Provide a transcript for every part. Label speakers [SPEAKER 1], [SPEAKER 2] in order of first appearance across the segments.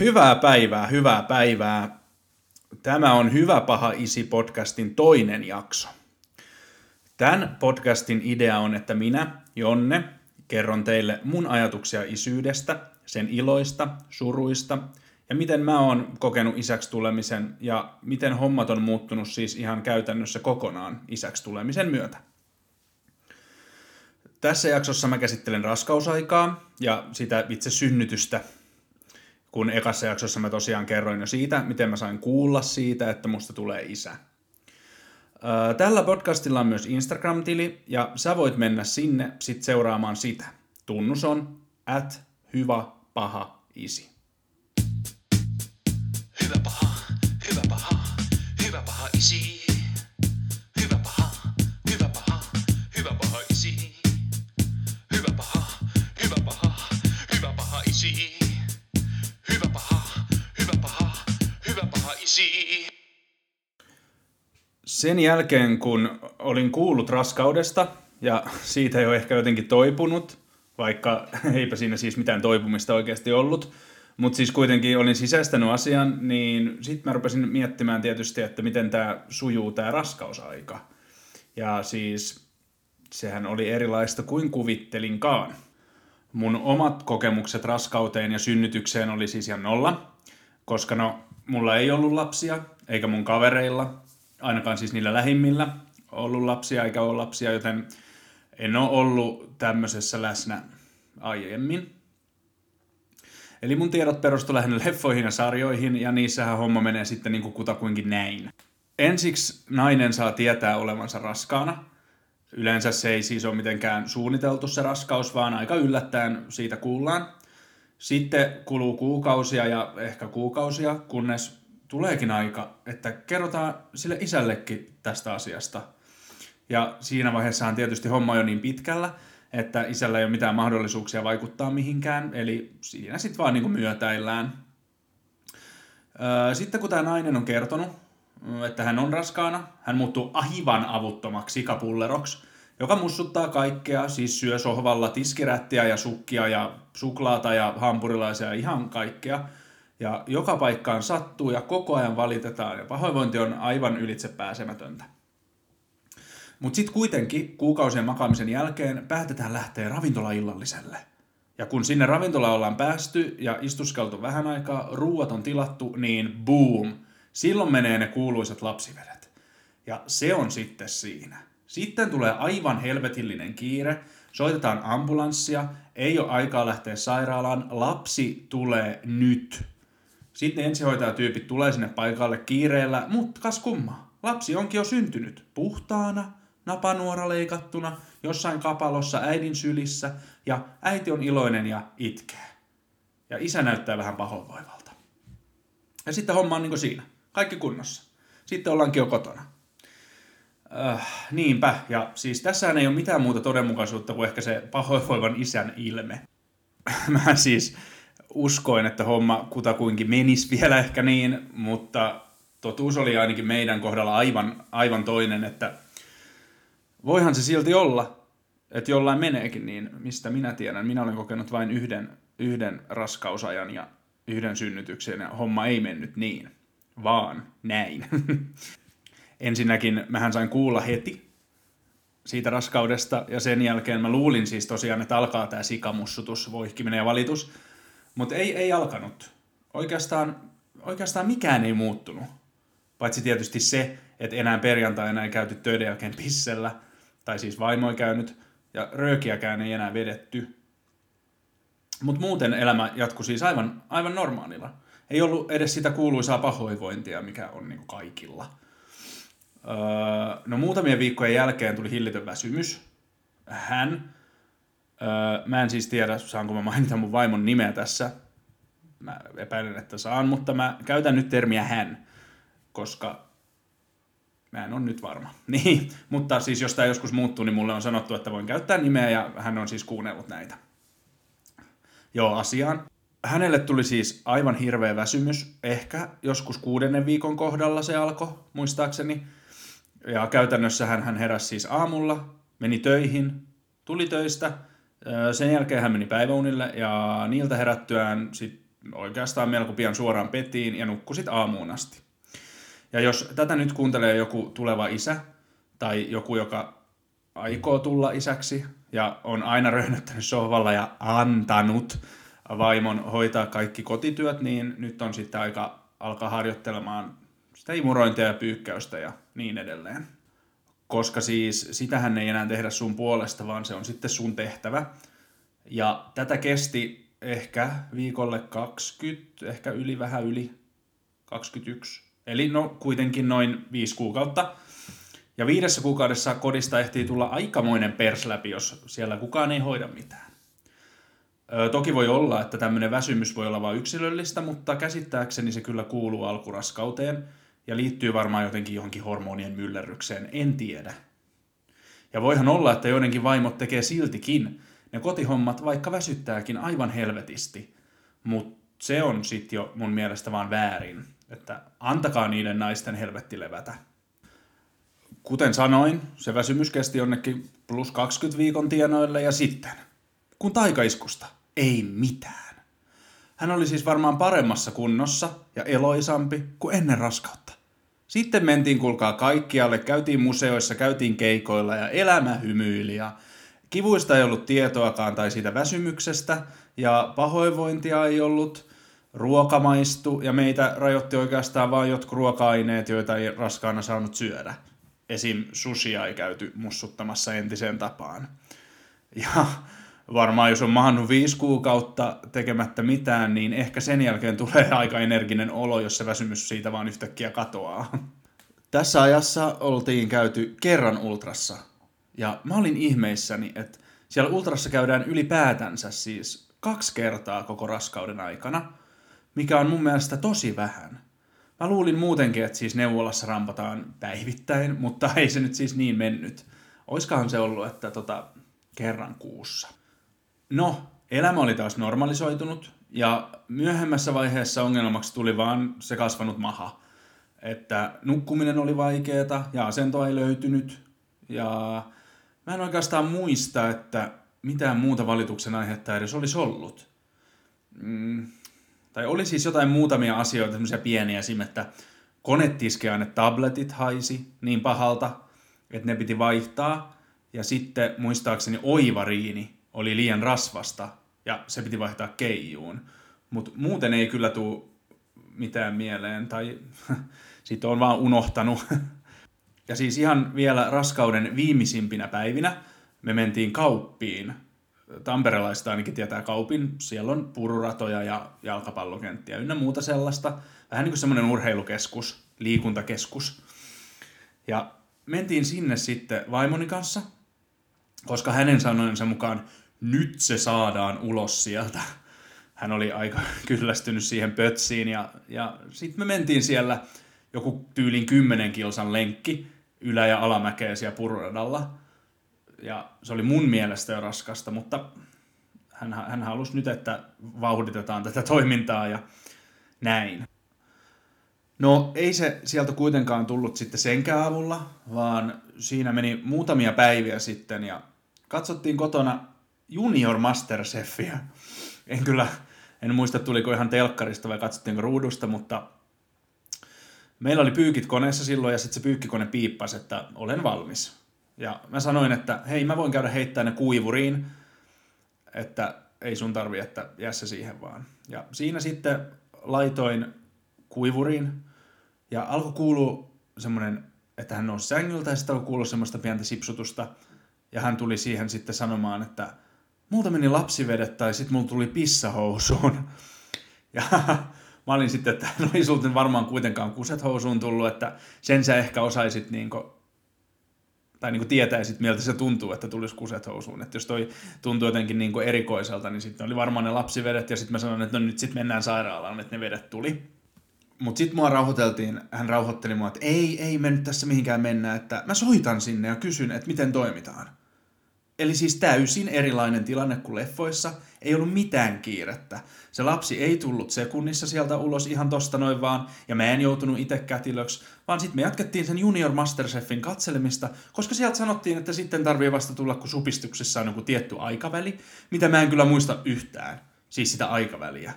[SPEAKER 1] Hyvää päivää, hyvää päivää. Tämä on Hyvä paha isi podcastin toinen jakso. Tämän podcastin idea on, että minä, Jonne, kerron teille mun ajatuksia isyydestä, sen iloista, suruista ja miten mä oon kokenut isäksi tulemisen ja miten hommat on muuttunut siis ihan käytännössä kokonaan isäksi tulemisen myötä. Tässä jaksossa mä käsittelen raskausaikaa ja sitä itse synnytystä kun ekassa jaksossa mä tosiaan kerroin jo siitä, miten mä sain kuulla siitä, että musta tulee isä. Tällä podcastilla on myös Instagram-tili, ja sä voit mennä sinne sit seuraamaan sitä. Tunnus on at hyvä paha isi.
[SPEAKER 2] Paha isi. Isi.
[SPEAKER 1] Sen jälkeen, kun olin kuullut raskaudesta ja siitä ole ehkä jotenkin toipunut, vaikka eipä siinä siis mitään toipumista oikeasti ollut, mutta siis kuitenkin olin sisäistänyt asian, niin sitten mä rupesin miettimään tietysti, että miten tämä sujuu tämä raskausaika. Ja siis sehän oli erilaista kuin kuvittelinkaan. Mun omat kokemukset raskauteen ja synnytykseen oli siis ihan nolla, koska no, mulla ei ollut lapsia, eikä mun kavereilla, ainakaan siis niillä lähimmillä, ollut lapsia eikä ole lapsia, joten en ole ollut tämmöisessä läsnä aiemmin. Eli mun tiedot perustu lähinnä leffoihin ja sarjoihin, ja niissähän homma menee sitten niin kuin kutakuinkin näin. Ensiksi nainen saa tietää olevansa raskaana. Yleensä se ei siis ole mitenkään suunniteltu se raskaus, vaan aika yllättäen siitä kuullaan. Sitten kuluu kuukausia ja ehkä kuukausia, kunnes tuleekin aika, että kerrotaan sille isällekin tästä asiasta. Ja siinä vaiheessa on tietysti homma jo niin pitkällä, että isällä ei ole mitään mahdollisuuksia vaikuttaa mihinkään, eli siinä sitten vaan niin myötäillään. Sitten kun tämä nainen on kertonut, että hän on raskaana, hän muuttuu aivan avuttomaksi kapulleroksi, joka mussuttaa kaikkea, siis syö sohvalla tiskirättiä ja sukkia ja suklaata ja hampurilaisia ja ihan kaikkea. Ja joka paikkaan sattuu ja koko ajan valitetaan ja pahoinvointi on aivan ylitse pääsemätöntä. Mutta sitten kuitenkin kuukausien makaamisen jälkeen päätetään lähteä ravintolaillalliselle. Ja kun sinne ravintolaan ollaan päästy ja istuskeltu vähän aikaa, ruuat on tilattu, niin boom, silloin menee ne kuuluisat lapsivedet. Ja se on sitten siinä. Sitten tulee aivan helvetillinen kiire, soitetaan ambulanssia, ei ole aikaa lähteä sairaalaan, lapsi tulee nyt. Sitten ensihoitajatyypit tulee sinne paikalle kiireellä, mutta kas kumma, lapsi onkin jo syntynyt, puhtaana, napanuora leikattuna, jossain kapalossa äidin sylissä, ja äiti on iloinen ja itkee. Ja isä näyttää vähän pahoinvoivalta. Ja sitten homma on niin siinä. Kaikki kunnossa. Sitten ollaankin jo kotona. Äh, niinpä, ja siis tässä ei ole mitään muuta todenmukaisuutta kuin ehkä se pahoinvoivan isän ilme. Mä siis uskoin, että homma kutakuinkin menisi vielä ehkä niin, mutta totuus oli ainakin meidän kohdalla aivan, aivan toinen, että voihan se silti olla, että jollain meneekin, niin mistä minä tiedän. Minä olen kokenut vain yhden, yhden raskausajan ja yhden synnytyksen ja homma ei mennyt niin, vaan näin. Ensinnäkin mähän sain kuulla heti siitä raskaudesta ja sen jälkeen mä luulin siis tosiaan, että alkaa tämä sikamussutus, voihkiminen ja valitus, mutta ei, ei alkanut. Oikeastaan, oikeastaan mikään ei muuttunut. Paitsi tietysti se, että enää perjantaina ei käyty töiden jälkeen pissellä, tai siis vaimo ei käynyt, ja röökiäkään ei enää vedetty. Mutta muuten elämä jatkui siis aivan, aivan normaalilla. Ei ollut edes sitä kuuluisaa pahoinvointia, mikä on niin kaikilla. Öö, no muutamien viikkojen jälkeen tuli hillitön väsymys. Hän, öö, mä en siis tiedä, saanko mä mainita mun vaimon nimeä tässä. Mä epäilen, että saan, mutta mä käytän nyt termiä hän, koska Mä en ole nyt varma. Niin, mutta siis jos tämä joskus muuttuu, niin mulle on sanottu, että voin käyttää nimeä ja hän on siis kuunnellut näitä. Joo, asiaan. Hänelle tuli siis aivan hirveä väsymys. Ehkä joskus kuudennen viikon kohdalla se alkoi, muistaakseni. Ja käytännössä hän, hän heräsi siis aamulla, meni töihin, tuli töistä. Sen jälkeen hän meni päiväunille ja niiltä herättyään sit oikeastaan melko pian suoraan petiin ja nukkusit aamuun asti. Ja jos tätä nyt kuuntelee joku tuleva isä tai joku, joka aikoo tulla isäksi ja on aina röhnöttänyt sohvalla ja antanut vaimon hoitaa kaikki kotityöt, niin nyt on sitten aika alkaa harjoittelemaan sitä imurointia ja pyykkäystä ja niin edelleen. Koska siis sitähän ei enää tehdä sun puolesta, vaan se on sitten sun tehtävä. Ja tätä kesti ehkä viikolle 20, ehkä yli vähän yli 21. Eli no kuitenkin noin 5 kuukautta. Ja viidessä kuukaudessa kodista ehtii tulla aikamoinen pers läpi, jos siellä kukaan ei hoida mitään. Ö, toki voi olla, että tämmöinen väsymys voi olla vain yksilöllistä, mutta käsittääkseni se kyllä kuuluu alkuraskauteen ja liittyy varmaan jotenkin johonkin hormonien myllerrykseen, en tiedä. Ja voihan olla, että joidenkin vaimot tekee siltikin ne kotihommat, vaikka väsyttääkin aivan helvetisti. Mutta se on sitten jo mun mielestä vaan väärin, että antakaa niiden naisten helvetti levätä. Kuten sanoin, se väsymys kesti jonnekin plus 20 viikon tienoille ja sitten, kun taikaiskusta, ei mitään. Hän oli siis varmaan paremmassa kunnossa ja eloisampi kuin ennen raskautta. Sitten mentiin kulkaa kaikkialle, käytiin museoissa, käytiin keikoilla ja elämä hymyili ja kivuista ei ollut tietoakaan tai siitä väsymyksestä ja pahoinvointia ei ollut, ruoka maistu ja meitä rajoitti oikeastaan vain jotkut ruoka-aineet, joita ei raskaana saanut syödä. Esim. sushia ei käyty mussuttamassa entiseen tapaan. Ja varmaan jos on mahannut viisi kuukautta tekemättä mitään, niin ehkä sen jälkeen tulee aika energinen olo, jos se väsymys siitä vaan yhtäkkiä katoaa. Tässä ajassa oltiin käyty kerran ultrassa. Ja mä olin ihmeissäni, että siellä ultrassa käydään ylipäätänsä siis kaksi kertaa koko raskauden aikana, mikä on mun mielestä tosi vähän. Mä luulin muutenkin, että siis neuvolassa rampataan päivittäin, mutta ei se nyt siis niin mennyt. Oiskahan se ollut, että tota, kerran kuussa. No, elämä oli taas normalisoitunut ja myöhemmässä vaiheessa ongelmaksi tuli vaan se kasvanut maha. Että nukkuminen oli vaikeeta ja asento ei löytynyt ja mä en oikeastaan muista, että mitään muuta valituksen aihetta edes olisi ollut. Mm, tai oli siis jotain muutamia asioita, semmoisia pieniä esim. että konetiskeä ne tabletit haisi niin pahalta, että ne piti vaihtaa. Ja sitten muistaakseni oivariini oli liian rasvasta ja se piti vaihtaa keijuun. Mutta muuten ei kyllä tule mitään mieleen tai sitten on vaan unohtanut. Ja siis ihan vielä raskauden viimeisimpinä päivinä me mentiin kauppiin. Tamperelaista ainakin tietää kaupin. Siellä on pururatoja ja jalkapallokenttiä ynnä muuta sellaista. Vähän niin kuin semmoinen urheilukeskus, liikuntakeskus. Ja mentiin sinne sitten vaimoni kanssa, koska hänen sanojensa mukaan nyt se saadaan ulos sieltä. Hän oli aika kyllästynyt siihen pötsiin ja, ja sitten me mentiin siellä joku tyylin 10 kilsan lenkki ylä- ja alamäkeä siellä pururadalla. Ja se oli mun mielestä jo raskasta, mutta hän, hän halusi nyt, että vauhditetaan tätä toimintaa ja näin. No ei se sieltä kuitenkaan tullut sitten senkään avulla, vaan siinä meni muutamia päiviä sitten ja katsottiin kotona Junior Masterchefia. En kyllä, en muista tuliko ihan telkkarista vai katsottiinko ruudusta, mutta meillä oli pyykit koneessa silloin ja sitten se pyykkikone piippasi, että olen valmis. Ja mä sanoin, että hei mä voin käydä heittämään ne kuivuriin, että ei sun tarvi, että jää se siihen vaan. Ja siinä sitten laitoin kuivuriin ja alkoi kuulua semmoinen, että hän nousi sängyltä ja sitten alkoi kuulua semmoista pientä sipsutusta. Ja hän tuli siihen sitten sanomaan, että multa meni lapsivedet tai sitten mulla tuli pissahousuun. Ja mä olin sitten, että no ei sulta varmaan kuitenkaan kuset housuun tullut, että sen sä ehkä osaisit niinku, tai niinku tietäisit, miltä se tuntuu, että tulisi kuset housuun. Että jos toi tuntuu jotenkin niinku erikoiselta, niin sitten oli varmaan ne lapsivedet ja sitten mä sanoin, että no nyt sitten mennään sairaalaan, että ne vedet tuli. Mutta sitten mua rauhoiteltiin, hän rauhoitteli mua, että ei, ei me nyt tässä mihinkään mennä, että mä soitan sinne ja kysyn, että miten toimitaan. Eli siis täysin erilainen tilanne kuin leffoissa. Ei ollut mitään kiirettä. Se lapsi ei tullut sekunnissa sieltä ulos ihan tosta noin vaan, ja mä en joutunut itse kätilöksi, vaan sitten me jatkettiin sen Junior Masterchefin katselemista, koska sieltä sanottiin, että sitten tarvii vasta tulla, kun supistuksessa on joku tietty aikaväli, mitä mä en kyllä muista yhtään. Siis sitä aikaväliä.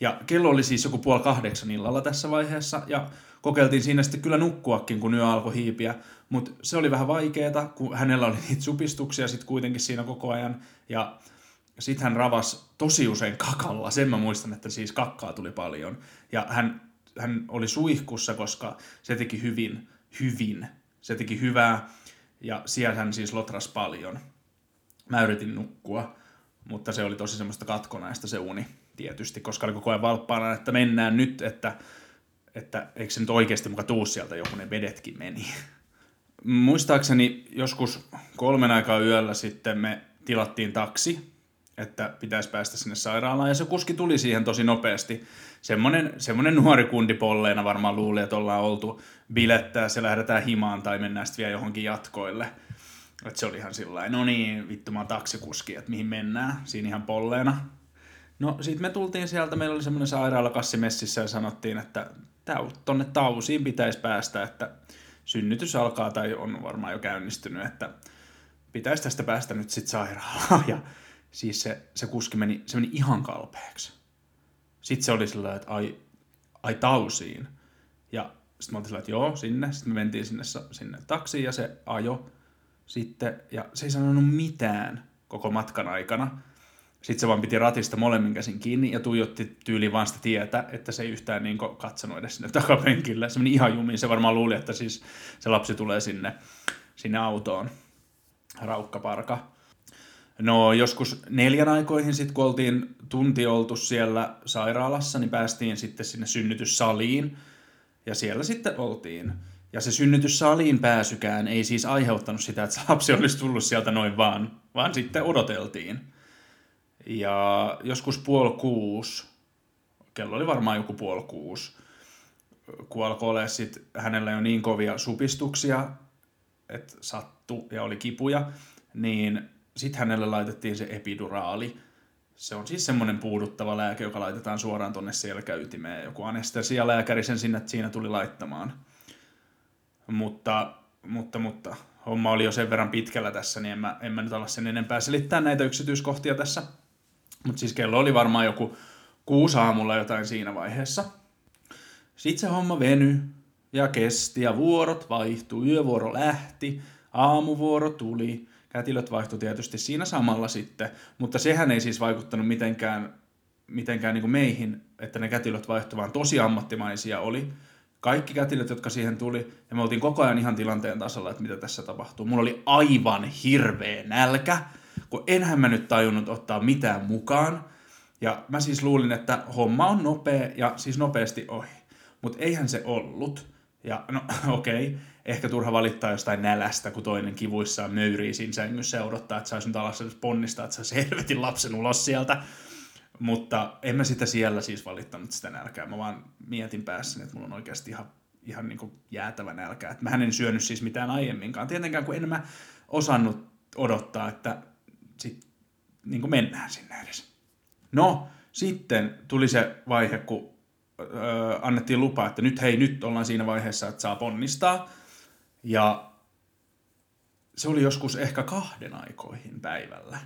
[SPEAKER 1] Ja kello oli siis joku puoli kahdeksan illalla tässä vaiheessa, ja kokeiltiin siinä sitten kyllä nukkuakin, kun yö alkoi hiipiä, mutta se oli vähän vaikeeta, kun hänellä oli niitä supistuksia sitten kuitenkin siinä koko ajan, ja sitten hän ravas tosi usein kakalla, sen mä muistan, että siis kakkaa tuli paljon, ja hän, hän oli suihkussa, koska se teki hyvin, hyvin, se teki hyvää, ja siellä hän siis lotras paljon. Mä yritin nukkua, mutta se oli tosi semmoista katkonaista se uni tietysti, koska oli koko ajan valppaana, että mennään nyt, että, että eikö se nyt oikeasti muka tuu sieltä joku ne vedetkin meni. Muistaakseni joskus kolmen aikaa yöllä sitten me tilattiin taksi, että pitäisi päästä sinne sairaalaan, ja se kuski tuli siihen tosi nopeasti. Semmoinen, semmoinen nuori kundi polleena varmaan luuli, että ollaan oltu bilettää, se lähdetään himaan tai mennään sitten vielä johonkin jatkoille. Että se oli ihan sillä no niin, vittu mä oon taksikuski, että mihin mennään, siinä ihan polleena. No sit me tultiin sieltä, meillä oli semmoinen sairaalakassi messissä ja sanottiin, että tonne tausiin pitäisi päästä, että synnytys alkaa tai on varmaan jo käynnistynyt, että pitäisi tästä päästä nyt sitten sairaalaan. Ja siis se, se kuski meni, se meni ihan kalpeaksi. Sitten se oli sillä että ai, ai tausiin. Ja sitten mä oltiin sillä että joo, sinne. Sitten me mentiin sinne, sinne taksiin ja se ajo sitten. Ja se ei sanonut mitään koko matkan aikana. Sitten se vaan piti ratista molemmin käsin kiinni ja tuijotti tyyliin vaan sitä tietä, että se ei yhtään niin katsonut edes sinne takapenkille. Se meni ihan jumiin. Se varmaan luuli, että siis se lapsi tulee sinne, sinne autoon. Raukkaparka. No joskus neljän aikoihin sitten, kun oltiin tunti oltu siellä sairaalassa, niin päästiin sitten sinne synnytyssaliin. Ja siellä sitten oltiin. Ja se synnytyssaliin pääsykään ei siis aiheuttanut sitä, että se lapsi olisi tullut sieltä noin vaan, vaan sitten odoteltiin. Ja joskus puoli kuusi, kello oli varmaan joku puoli kuusi, kun alkoi olla sit hänellä jo niin kovia supistuksia, että sattu ja oli kipuja, niin sitten hänelle laitettiin se epiduraali. Se on siis semmoinen puuduttava lääke, joka laitetaan suoraan tuonne selkäytimeen. Joku anestesialääkäri sen sinne siinä tuli laittamaan. Mutta, mutta, mutta homma oli jo sen verran pitkällä tässä, niin en mä, en mä nyt ala sen enempää selittää näitä yksityiskohtia tässä. Mutta siis kello oli varmaan joku kuusi aamulla jotain siinä vaiheessa. Sitten se homma veny ja kesti ja vuorot vaihtui. Yövuoro lähti, aamuvuoro tuli. Kätilöt vaihtui tietysti siinä samalla sitten, mutta sehän ei siis vaikuttanut mitenkään, mitenkään niin kuin meihin, että ne kätilöt vaihtuivat, vaan tosi ammattimaisia oli. Kaikki kätilöt, jotka siihen tuli, ja me oltiin koko ajan ihan tilanteen tasalla, että mitä tässä tapahtuu. Mulla oli aivan hirveä nälkä kun enhän mä nyt tajunnut ottaa mitään mukaan. Ja mä siis luulin, että homma on nopea ja siis nopeasti ohi. Mutta eihän se ollut. Ja no okei, okay, ehkä turha valittaa jostain nälästä, kun toinen kivuissaan möyrii siinä sängyssä ja odottaa, että saisi nyt alas ponnistaa, että saisi helvetin lapsen ulos sieltä. Mutta en mä sitä siellä siis valittanut sitä nälkää. Mä vaan mietin päässäni, että mulla on oikeasti ihan, ihan niin jäätävä nälkä. Mä en syönyt siis mitään aiemminkaan. Tietenkään kun en mä osannut odottaa, että sit, niin kuin mennään sinne edes. No, sitten tuli se vaihe, kun öö, annettiin lupa, että nyt hei, nyt ollaan siinä vaiheessa, että saa ponnistaa. Ja se oli joskus ehkä kahden aikoihin päivällä,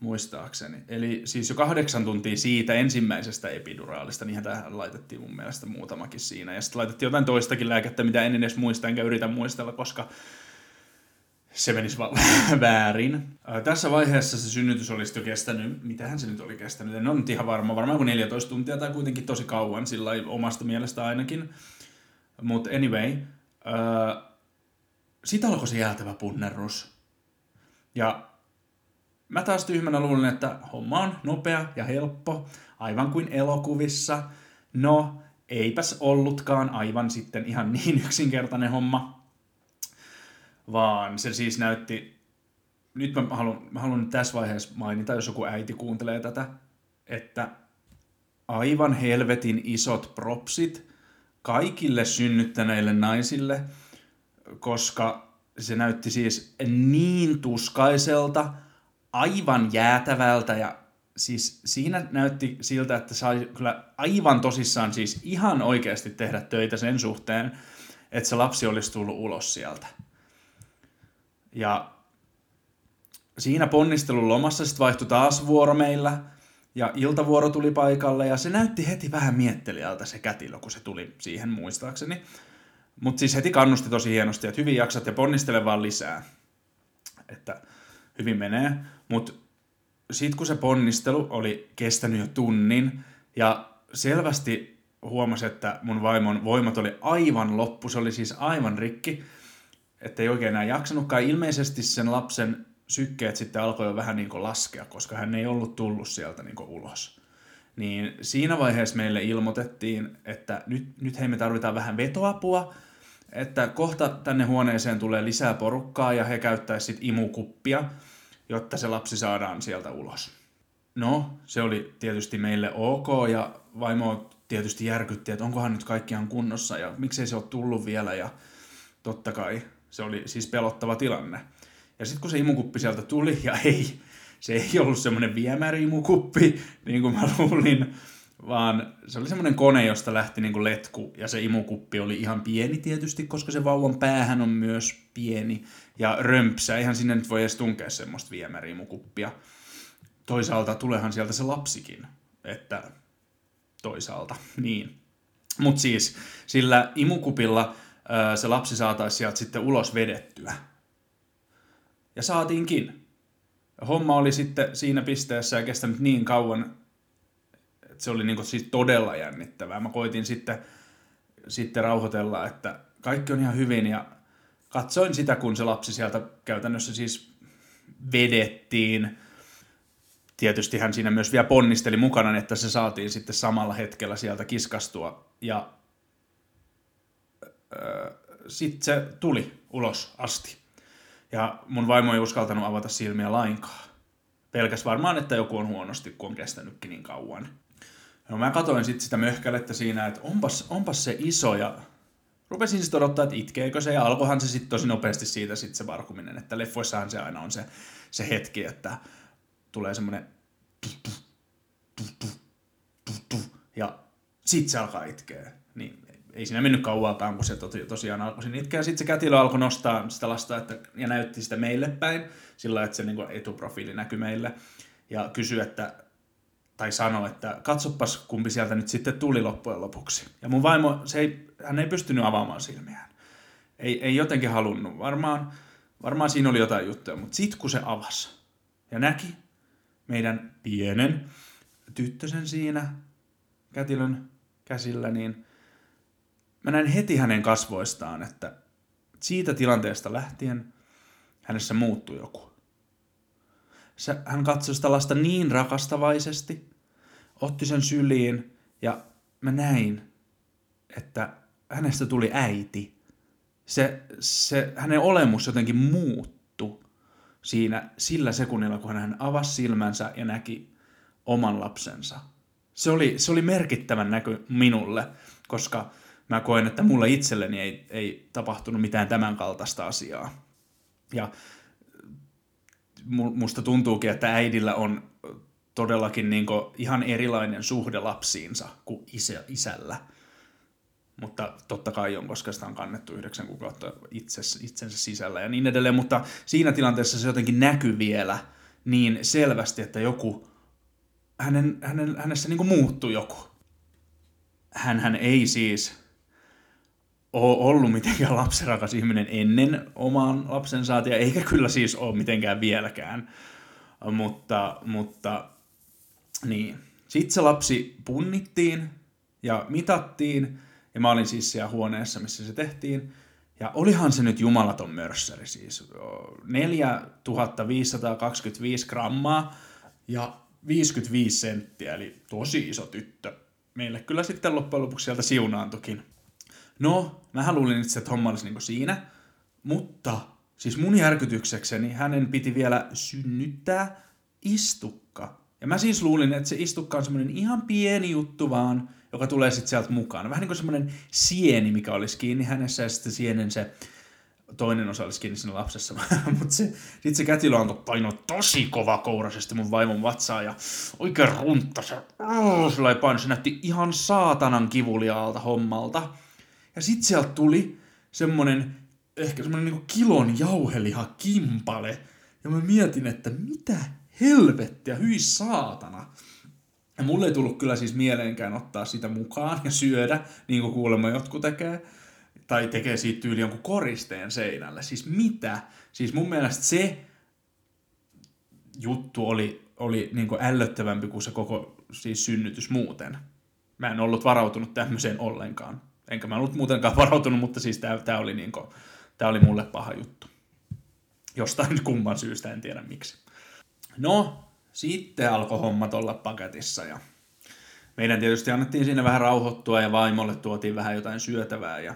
[SPEAKER 1] muistaakseni. Eli siis jo kahdeksan tuntia siitä ensimmäisestä epiduraalista, niin tähän laitettiin mun mielestä muutamakin siinä. Ja sitten laitettiin jotain toistakin lääkettä, mitä en edes muista, enkä yritä muistella, koska se menisi vaan väärin. Tässä vaiheessa se synnytys olisi jo kestänyt, mitähän se nyt oli kestänyt, en ole nyt ihan varma, varmaan kuin 14 tuntia tai kuitenkin tosi kauan, sillä omasta mielestä ainakin. Mutta anyway, sitten alkoi se jäätävä punnerus. Ja mä taas tyhmänä luulin, että homma on nopea ja helppo, aivan kuin elokuvissa. No, eipäs ollutkaan aivan sitten ihan niin yksinkertainen homma vaan se siis näytti, nyt mä haluan, mä haluan tässä vaiheessa mainita, jos joku äiti kuuntelee tätä, että aivan helvetin isot propsit kaikille synnyttäneille naisille, koska se näytti siis niin tuskaiselta, aivan jäätävältä ja siis siinä näytti siltä, että sai kyllä aivan tosissaan siis ihan oikeasti tehdä töitä sen suhteen, että se lapsi olisi tullut ulos sieltä. Ja siinä ponnistelun lomassa sitten vaihtui taas vuoro meillä. Ja iltavuoro tuli paikalle ja se näytti heti vähän miettelijältä se kätilö, kun se tuli siihen muistaakseni. Mutta siis heti kannusti tosi hienosti, että hyvin jaksat ja ponnistele vaan lisää. Että hyvin menee. Mutta sitten kun se ponnistelu oli kestänyt jo tunnin ja selvästi huomasi, että mun vaimon voimat oli aivan loppu, se oli siis aivan rikki, että ei oikein enää jaksanutkaan. Ilmeisesti sen lapsen sykkeet sitten alkoi jo vähän niin kuin laskea, koska hän ei ollut tullut sieltä niin kuin ulos. Niin siinä vaiheessa meille ilmoitettiin, että nyt, nyt hei me tarvitaan vähän vetoapua, että kohta tänne huoneeseen tulee lisää porukkaa ja he käyttäisivät sitten imukuppia, jotta se lapsi saadaan sieltä ulos. No, se oli tietysti meille ok ja vaimo tietysti järkytti, että onkohan nyt kaikkiaan kunnossa ja miksei se ole tullut vielä ja totta kai se oli siis pelottava tilanne. Ja sitten kun se imukuppi sieltä tuli ja ei, se ei ollut semmoinen viemäri-imukuppi, niin kuin mä luulin, vaan se oli semmoinen kone, josta lähti niin kuin letku, ja se imukuppi oli ihan pieni tietysti, koska se vauvan päähän on myös pieni, ja römpsä, eihän sinne nyt voi edes tunkea semmoista viemäri-imukuppia. Toisaalta tulehan sieltä se lapsikin, että toisaalta, niin. Mutta siis sillä imukupilla se lapsi saataisiin sieltä sitten ulos vedettyä. Ja saatiinkin. Homma oli sitten siinä pisteessä ja kestänyt niin kauan, että se oli niin siis todella jännittävää. Mä koitin sitten, sitten rauhoitella, että kaikki on ihan hyvin ja katsoin sitä, kun se lapsi sieltä käytännössä siis vedettiin. Tietysti hän siinä myös vielä ponnisteli mukana, että se saatiin sitten samalla hetkellä sieltä kiskastua. Ja sitten se tuli ulos asti. Ja mun vaimo ei uskaltanut avata silmiä lainkaan. Pelkäs varmaan, että joku on huonosti, kun on kestänytkin niin kauan. No mä katsoin sitten sitä möhkälettä siinä, että onpas, onpas se iso ja rupesin sitten odottaa, että itkeekö se ja alkohan se sitten tosi nopeasti siitä sitten se varkuminen, että leffoissahan se aina on se, se hetki, että tulee semmoinen ja sitten se alkaa itkeä. Niin ei siinä mennyt kauaakaan, kun se tosiaan alkoi sinne itkeä. Sitten se kätilö alkoi nostaa sitä lasta että, ja näytti sitä meille päin, sillä että se niin kuin, etuprofiili näkyi meille. Ja kysyi, että, tai sanoi, että katsopas kumpi sieltä nyt sitten tuli loppujen lopuksi. Ja mun vaimo, se ei, hän ei pystynyt avaamaan silmiään. Ei, ei jotenkin halunnut. Varmaan, varmaan siinä oli jotain juttuja, mutta sitten kun se avasi ja näki meidän pienen tyttösen siinä kätilön käsillä, niin – mä näin heti hänen kasvoistaan, että siitä tilanteesta lähtien hänessä muuttui joku. Hän katsoi sitä lasta niin rakastavaisesti, otti sen syliin ja mä näin, että hänestä tuli äiti. Se, se, hänen olemus jotenkin muuttu siinä sillä sekunnilla, kun hän avasi silmänsä ja näki oman lapsensa. Se oli, se oli merkittävän näky minulle, koska mä koen, että mulle itselleni ei, ei tapahtunut mitään tämän kaltaista asiaa. Ja musta tuntuukin, että äidillä on todellakin niin ihan erilainen suhde lapsiinsa kuin isä, isällä. Mutta totta kai on, koska sitä on kannettu yhdeksän kuukautta itsensä, itsensä sisällä ja niin edelleen. Mutta siinä tilanteessa se jotenkin näkyy vielä niin selvästi, että joku, hänen, hänen, hänessä niin muuttui joku. Hänhän ei siis ole ollut mitenkään lapserakas ihminen ennen oman lapsen saatia, eikä kyllä siis ole mitenkään vieläkään. Mutta, mutta niin. Sitten se lapsi punnittiin ja mitattiin, ja mä olin siis siellä huoneessa, missä se tehtiin. Ja olihan se nyt jumalaton mörssäri siis. 4525 grammaa ja 55 senttiä, eli tosi iso tyttö. Meille kyllä sitten loppujen lopuksi sieltä siunaantukin. No, mä luulin itse, että homma olisi niin siinä, mutta siis mun järkytyksekseni hänen piti vielä synnyttää istukka. Ja mä siis luulin, että se istukka on semmoinen ihan pieni juttu vaan, joka tulee sitten sieltä mukaan. Vähän niin kuin semmoinen sieni, mikä olisi kiinni hänessä ja sitten sienen se toinen osa olisi kiinni siinä lapsessa. Mutta se, sitten se kätilö antoi painoa tosi kova kourasesti mun vaimon vatsaa ja oikein runtta se, sillä paino. Se näytti ihan saatanan kivuliaalta hommalta. Ja sit sieltä tuli semmonen, ehkä semmonen niinku kilon jauheliha kimpale. Ja mä mietin, että mitä helvettiä, hyi saatana. Ja mulle ei tullut kyllä siis mieleenkään ottaa sitä mukaan ja syödä, niin kuin kuulemma jotkut tekee. Tai tekee siitä tyyli jonkun koristeen seinälle. Siis mitä? Siis mun mielestä se juttu oli, oli niin kuin ällöttävämpi kuin se koko siis synnytys muuten. Mä en ollut varautunut tämmöiseen ollenkaan. Enkä mä ollut muutenkaan varautunut, mutta siis tää oli, niin kuin, tää oli mulle paha juttu. Jostain kumman syystä, en tiedä miksi. No, sitten alkoi hommat olla paketissa ja meidän tietysti annettiin siinä vähän rauhoittua ja vaimolle tuotiin vähän jotain syötävää ja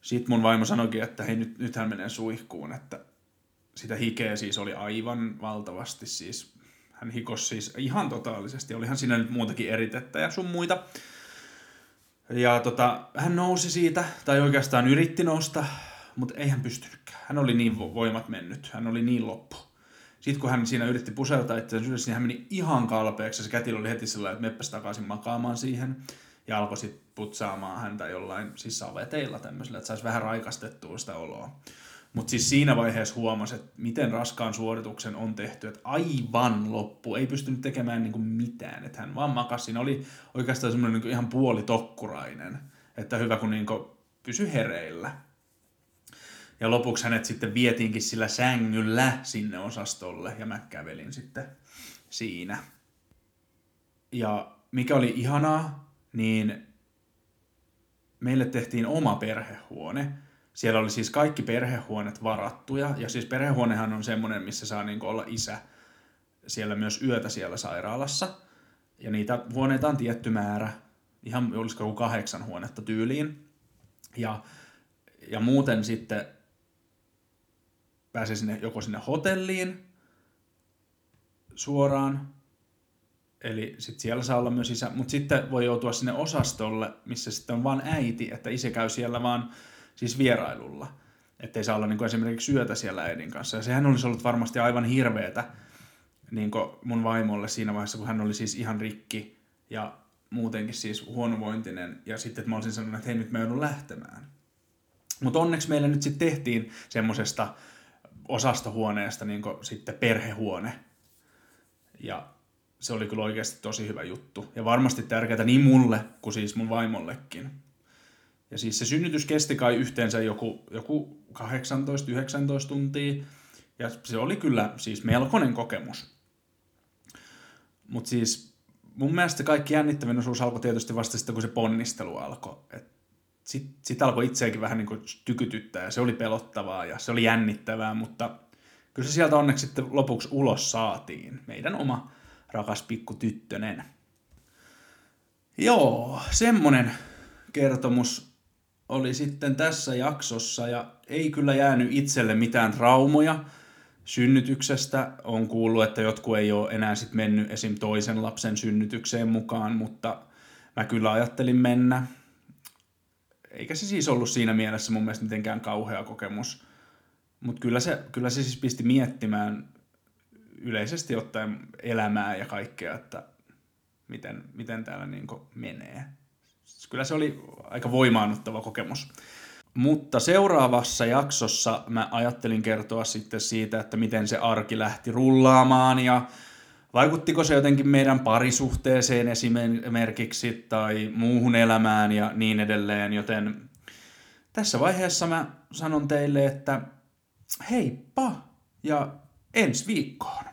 [SPEAKER 1] sitten mun vaimo sanoikin, että hei nyt, nythän menee suihkuun, että sitä hikeä siis oli aivan valtavasti siis. Hän hikosi siis ihan totaalisesti. Olihan siinä nyt muutakin eritettä ja sun muita. Ja tota, hän nousi siitä, tai oikeastaan yritti nousta, mutta ei hän pystynytkään. Hän oli niin voimat mennyt, hän oli niin loppu. Sitten kun hän siinä yritti pusertaa itseään ylös, niin hän meni ihan kalpeaksi. Se kätilö oli heti sillä että meppä takaisin makaamaan siihen. Ja alkoi sitten putsaamaan häntä jollain saveteilla tämmöisellä, että saisi vähän raikastettua sitä oloa. Mutta siis siinä vaiheessa huomasi, että miten raskaan suorituksen on tehty, että aivan loppu, ei pystynyt tekemään niinku mitään, että hän vaan makasi. Siinä oli oikeastaan semmoinen niinku ihan puolitokkurainen, että hyvä kun niinku pysy hereillä. Ja lopuksi hänet sitten vietiinkin sillä sängyllä sinne osastolle ja mä kävelin sitten siinä. Ja mikä oli ihanaa, niin meille tehtiin oma perhehuone. Siellä oli siis kaikki perhehuoneet varattuja. Ja siis perhehuonehan on semmoinen, missä saa niin olla isä siellä myös yötä siellä sairaalassa. Ja niitä huoneita on tietty määrä. Ihan olisiko joku kahdeksan huonetta tyyliin. Ja, ja muuten sitten pääsee sinne, joko sinne hotelliin suoraan, eli sitten siellä saa olla myös isä, mutta sitten voi joutua sinne osastolle, missä sitten on vain äiti, että isä käy siellä vaan siis vierailulla. Että ei saa olla niin kuin esimerkiksi syötä siellä äidin kanssa. Ja sehän olisi ollut varmasti aivan hirveetä niin mun vaimolle siinä vaiheessa, kun hän oli siis ihan rikki ja muutenkin siis huonovointinen. Ja sitten, että mä olisin sanonut, että hei nyt mä joudun lähtemään. Mutta onneksi meille nyt sitten tehtiin semmoisesta osastohuoneesta niin sitten perhehuone. Ja se oli kyllä oikeasti tosi hyvä juttu. Ja varmasti tärkeää niin mulle kuin siis mun vaimollekin. Ja siis se synnytys kesti kai yhteensä joku, joku 18-19 tuntia. Ja se oli kyllä siis melkoinen kokemus. Mutta siis mun mielestä kaikki jännittävin osuus alkoi tietysti vasta sitten, kun se ponnistelu alkoi. Sitten sit alkoi itseäkin vähän niin kuin tykytyttää ja se oli pelottavaa ja se oli jännittävää, mutta kyllä se sieltä onneksi sitten lopuksi ulos saatiin. Meidän oma rakas pikku tyttönen. Joo, semmonen kertomus oli sitten tässä jaksossa ja ei kyllä jäänyt itselle mitään traumoja synnytyksestä. On kuullut, että jotkut ei ole enää sitten mennyt esim. toisen lapsen synnytykseen mukaan, mutta mä kyllä ajattelin mennä. Eikä se siis ollut siinä mielessä mun mielestä mitenkään kauhea kokemus. Mutta kyllä se, kyllä se siis pisti miettimään yleisesti ottaen elämää ja kaikkea, että miten, miten täällä niin menee. Kyllä se oli aika voimaannuttava kokemus. Mutta seuraavassa jaksossa mä ajattelin kertoa sitten siitä, että miten se arki lähti rullaamaan ja vaikuttiko se jotenkin meidän parisuhteeseen esimerkiksi tai muuhun elämään ja niin edelleen, joten tässä vaiheessa mä sanon teille, että heippa ja ensi viikkoon.